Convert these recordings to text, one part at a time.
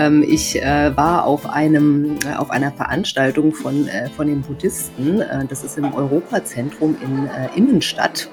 Ähm, ich äh, war auf einem äh, auf einer Veranstaltung von äh, von den Buddhisten. Äh, das ist im Europazentrum in äh, Innenstadt.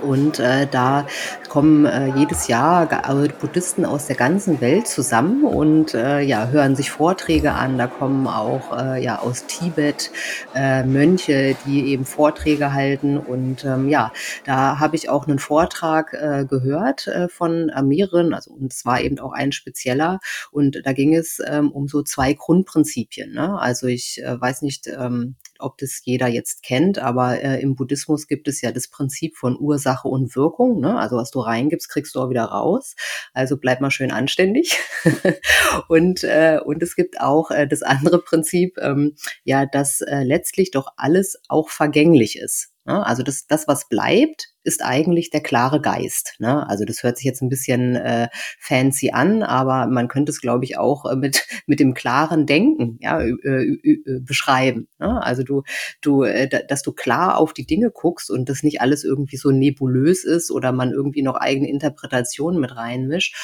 Und äh, da kommen äh, jedes Jahr äh, Buddhisten aus der ganzen Welt zusammen und äh, ja, hören sich Vorträge an. Da kommen auch äh, ja, aus Tibet äh, Mönche, die eben Vorträge halten. Und ähm, ja, da habe ich auch einen Vortrag äh, gehört äh, von mehreren, also und es war eben auch ein spezieller. Und da ging es ähm, um so zwei Grundprinzipien. Ne? Also ich äh, weiß nicht, ähm, ob das jeder jetzt kennt, aber äh, im Buddhismus gibt es ja das Prinzip von Ursache und Wirkung. Ne? Also was du reingibst, kriegst du auch wieder raus. Also bleib mal schön anständig. und, äh, und es gibt auch äh, das andere Prinzip, ähm, ja, dass äh, letztlich doch alles auch vergänglich ist. Ne? Also das, das, was bleibt, ist eigentlich der klare Geist. Ne? Also das hört sich jetzt ein bisschen äh, fancy an, aber man könnte es, glaube ich, auch äh, mit mit dem klaren Denken ja, äh, äh, beschreiben. Ne? Also du du, äh, dass du klar auf die Dinge guckst und das nicht alles irgendwie so nebulös ist oder man irgendwie noch eigene Interpretationen mit reinmischt.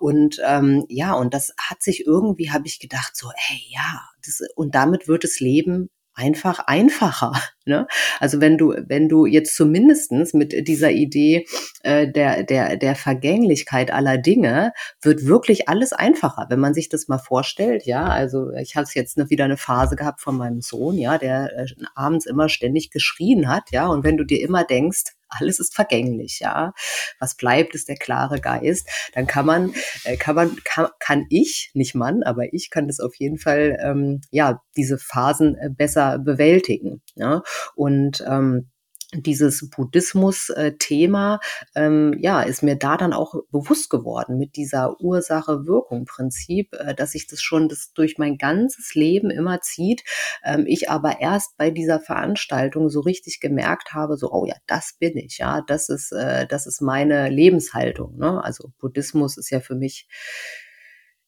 Und ähm, ja, und das hat sich irgendwie, habe ich gedacht, so, hey, ja, das, und damit wird das Leben einfach einfacher. Ne? Also wenn du, wenn du jetzt zumindestens mit dieser Idee äh, der, der, der Vergänglichkeit aller Dinge, wird wirklich alles einfacher, wenn man sich das mal vorstellt. Ja, also ich habe jetzt ne, wieder eine Phase gehabt von meinem Sohn, ja, der äh, abends immer ständig geschrien hat, ja, und wenn du dir immer denkst, alles ist vergänglich, ja. Was bleibt, ist der klare Geist. Dann kann man, äh, kann man, kann, kann ich, nicht man, aber ich kann das auf jeden Fall, ähm, ja, diese Phasen äh, besser bewältigen. Ja? Und ähm, dieses Buddhismus-Thema, ähm, ja, ist mir da dann auch bewusst geworden mit dieser Ursache-Wirkung-Prinzip, äh, dass sich das schon das durch mein ganzes Leben immer zieht. Ähm, ich aber erst bei dieser Veranstaltung so richtig gemerkt habe, so, oh ja, das bin ich, ja, das ist, äh, das ist meine Lebenshaltung. Ne? Also Buddhismus ist ja für mich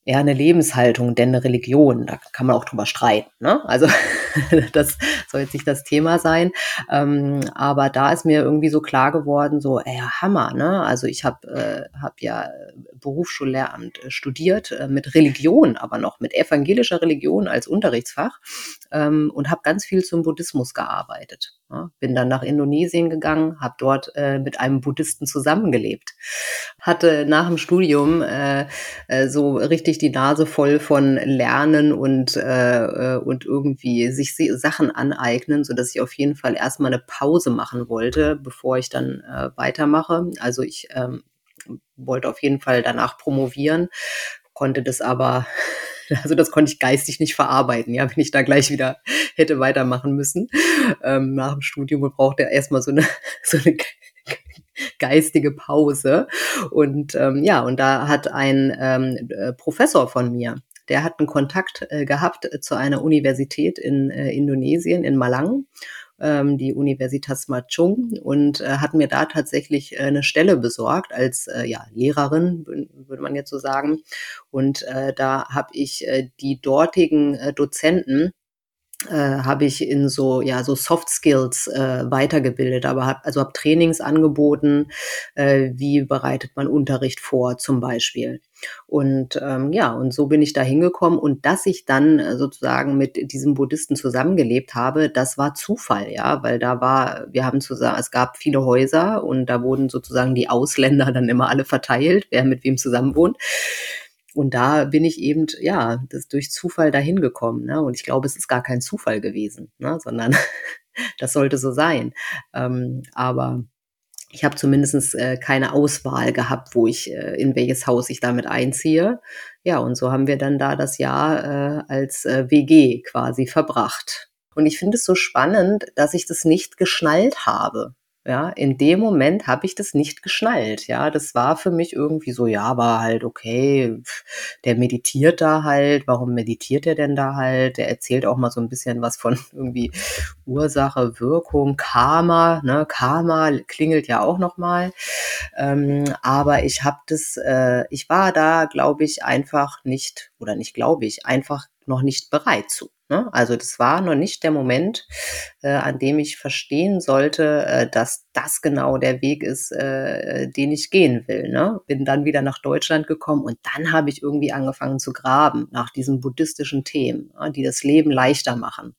eher eine Lebenshaltung, denn eine Religion. Da kann man auch drüber streiten. Ne? Also das soll jetzt nicht das Thema sein. Ähm, aber da ist mir irgendwie so klar geworden, so, ey, Hammer. Ne? Also ich habe äh, hab ja Berufsschullehramt äh, studiert, äh, mit Religion, aber noch mit evangelischer Religion als Unterrichtsfach ähm, und habe ganz viel zum Buddhismus gearbeitet. Bin dann nach Indonesien gegangen, habe dort äh, mit einem Buddhisten zusammengelebt. Hatte nach dem Studium so richtig die Nase voll von Lernen und, und irgendwie sich Sachen aneignen, so dass ich auf jeden Fall erstmal eine Pause machen wollte, bevor ich dann weitermache. Also ich ähm, wollte auf jeden Fall danach promovieren, konnte das aber also das konnte ich geistig nicht verarbeiten, ja, wenn ich da gleich wieder hätte weitermachen müssen. Ähm, nach dem Studium brauchte er erstmal so eine, so eine geistige Pause. Und ähm, ja, und da hat ein ähm, äh, Professor von mir, der hat einen Kontakt äh, gehabt zu einer Universität in äh, Indonesien, in Malang ähm, die Universitas Machung und äh, hat mir da tatsächlich äh, eine Stelle besorgt als äh, ja, Lehrerin, würde man jetzt so sagen. Und äh, da habe ich äh, die dortigen äh, Dozenten äh, habe ich in so ja so Soft Skills äh, weitergebildet, aber hab, also habe Trainings angeboten, äh, wie bereitet man Unterricht vor zum Beispiel. Und ähm, ja, und so bin ich da hingekommen und dass ich dann äh, sozusagen mit diesem Buddhisten zusammengelebt habe, das war Zufall, ja, weil da war, wir haben zusammen, es gab viele Häuser und da wurden sozusagen die Ausländer dann immer alle verteilt, wer mit wem zusammen wohnt. Und da bin ich eben, ja, das durch Zufall dahin gekommen. Ne? Und ich glaube, es ist gar kein Zufall gewesen, ne? sondern das sollte so sein. Ähm, aber ich habe zumindest äh, keine Auswahl gehabt, wo ich, äh, in welches Haus ich damit einziehe. Ja, und so haben wir dann da das Jahr äh, als äh, WG quasi verbracht. Und ich finde es so spannend, dass ich das nicht geschnallt habe. Ja, in dem Moment habe ich das nicht geschnallt. Ja, das war für mich irgendwie so, ja, war halt okay. Der meditiert da halt. Warum meditiert er denn da halt? Der erzählt auch mal so ein bisschen was von irgendwie Ursache, Wirkung, Karma. Ne, Karma klingelt ja auch noch mal. Ähm, aber ich habe das, äh, ich war da, glaube ich, einfach nicht oder nicht, glaube ich, einfach noch nicht bereit zu. Ne? Also das war noch nicht der Moment, äh, an dem ich verstehen sollte, äh, dass das genau der Weg ist, äh, den ich gehen will. Ne? Bin dann wieder nach Deutschland gekommen und dann habe ich irgendwie angefangen zu graben nach diesen buddhistischen Themen, ja, die das Leben leichter machen.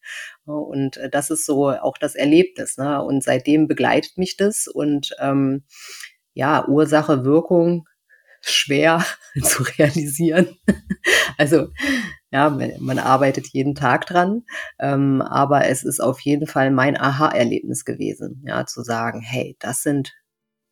Und äh, das ist so auch das Erlebnis. Ne? Und seitdem begleitet mich das und ähm, ja, Ursache, Wirkung schwer zu realisieren. also ja, man arbeitet jeden Tag dran, ähm, aber es ist auf jeden Fall mein Aha-Erlebnis gewesen, ja, zu sagen, hey, das sind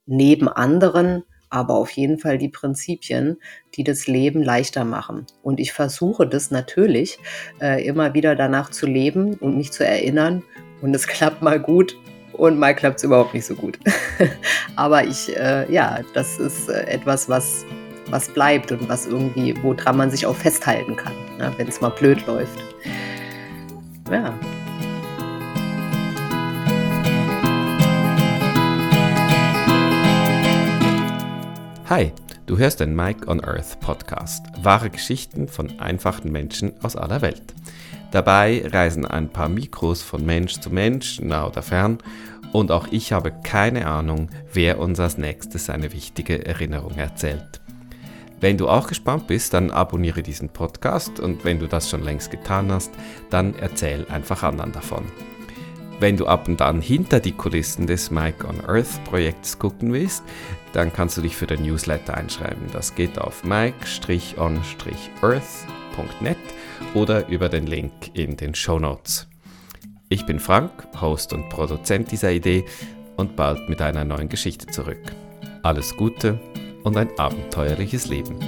neben anderen aber auf jeden Fall die Prinzipien, die das Leben leichter machen. Und ich versuche das natürlich äh, immer wieder danach zu leben und mich zu erinnern. Und es klappt mal gut und mal klappt es überhaupt nicht so gut. aber ich, äh, ja, das ist äh, etwas, was was bleibt und was irgendwie, woran man sich auch festhalten kann, ne, wenn es mal blöd läuft. Ja. Hi, du hörst den Mike on Earth Podcast. Wahre Geschichten von einfachen Menschen aus aller Welt. Dabei reisen ein paar Mikros von Mensch zu Mensch, nah oder fern, und auch ich habe keine Ahnung, wer uns als nächstes eine wichtige Erinnerung erzählt. Wenn du auch gespannt bist, dann abonniere diesen Podcast und wenn du das schon längst getan hast, dann erzähl einfach anderen davon. Wenn du ab und an hinter die Kulissen des Mike on Earth Projekts gucken willst, dann kannst du dich für den Newsletter einschreiben. Das geht auf mike-on-earth.net oder über den Link in den Show Notes. Ich bin Frank, Host und Produzent dieser Idee und bald mit einer neuen Geschichte zurück. Alles Gute und ein abenteuerliches Leben.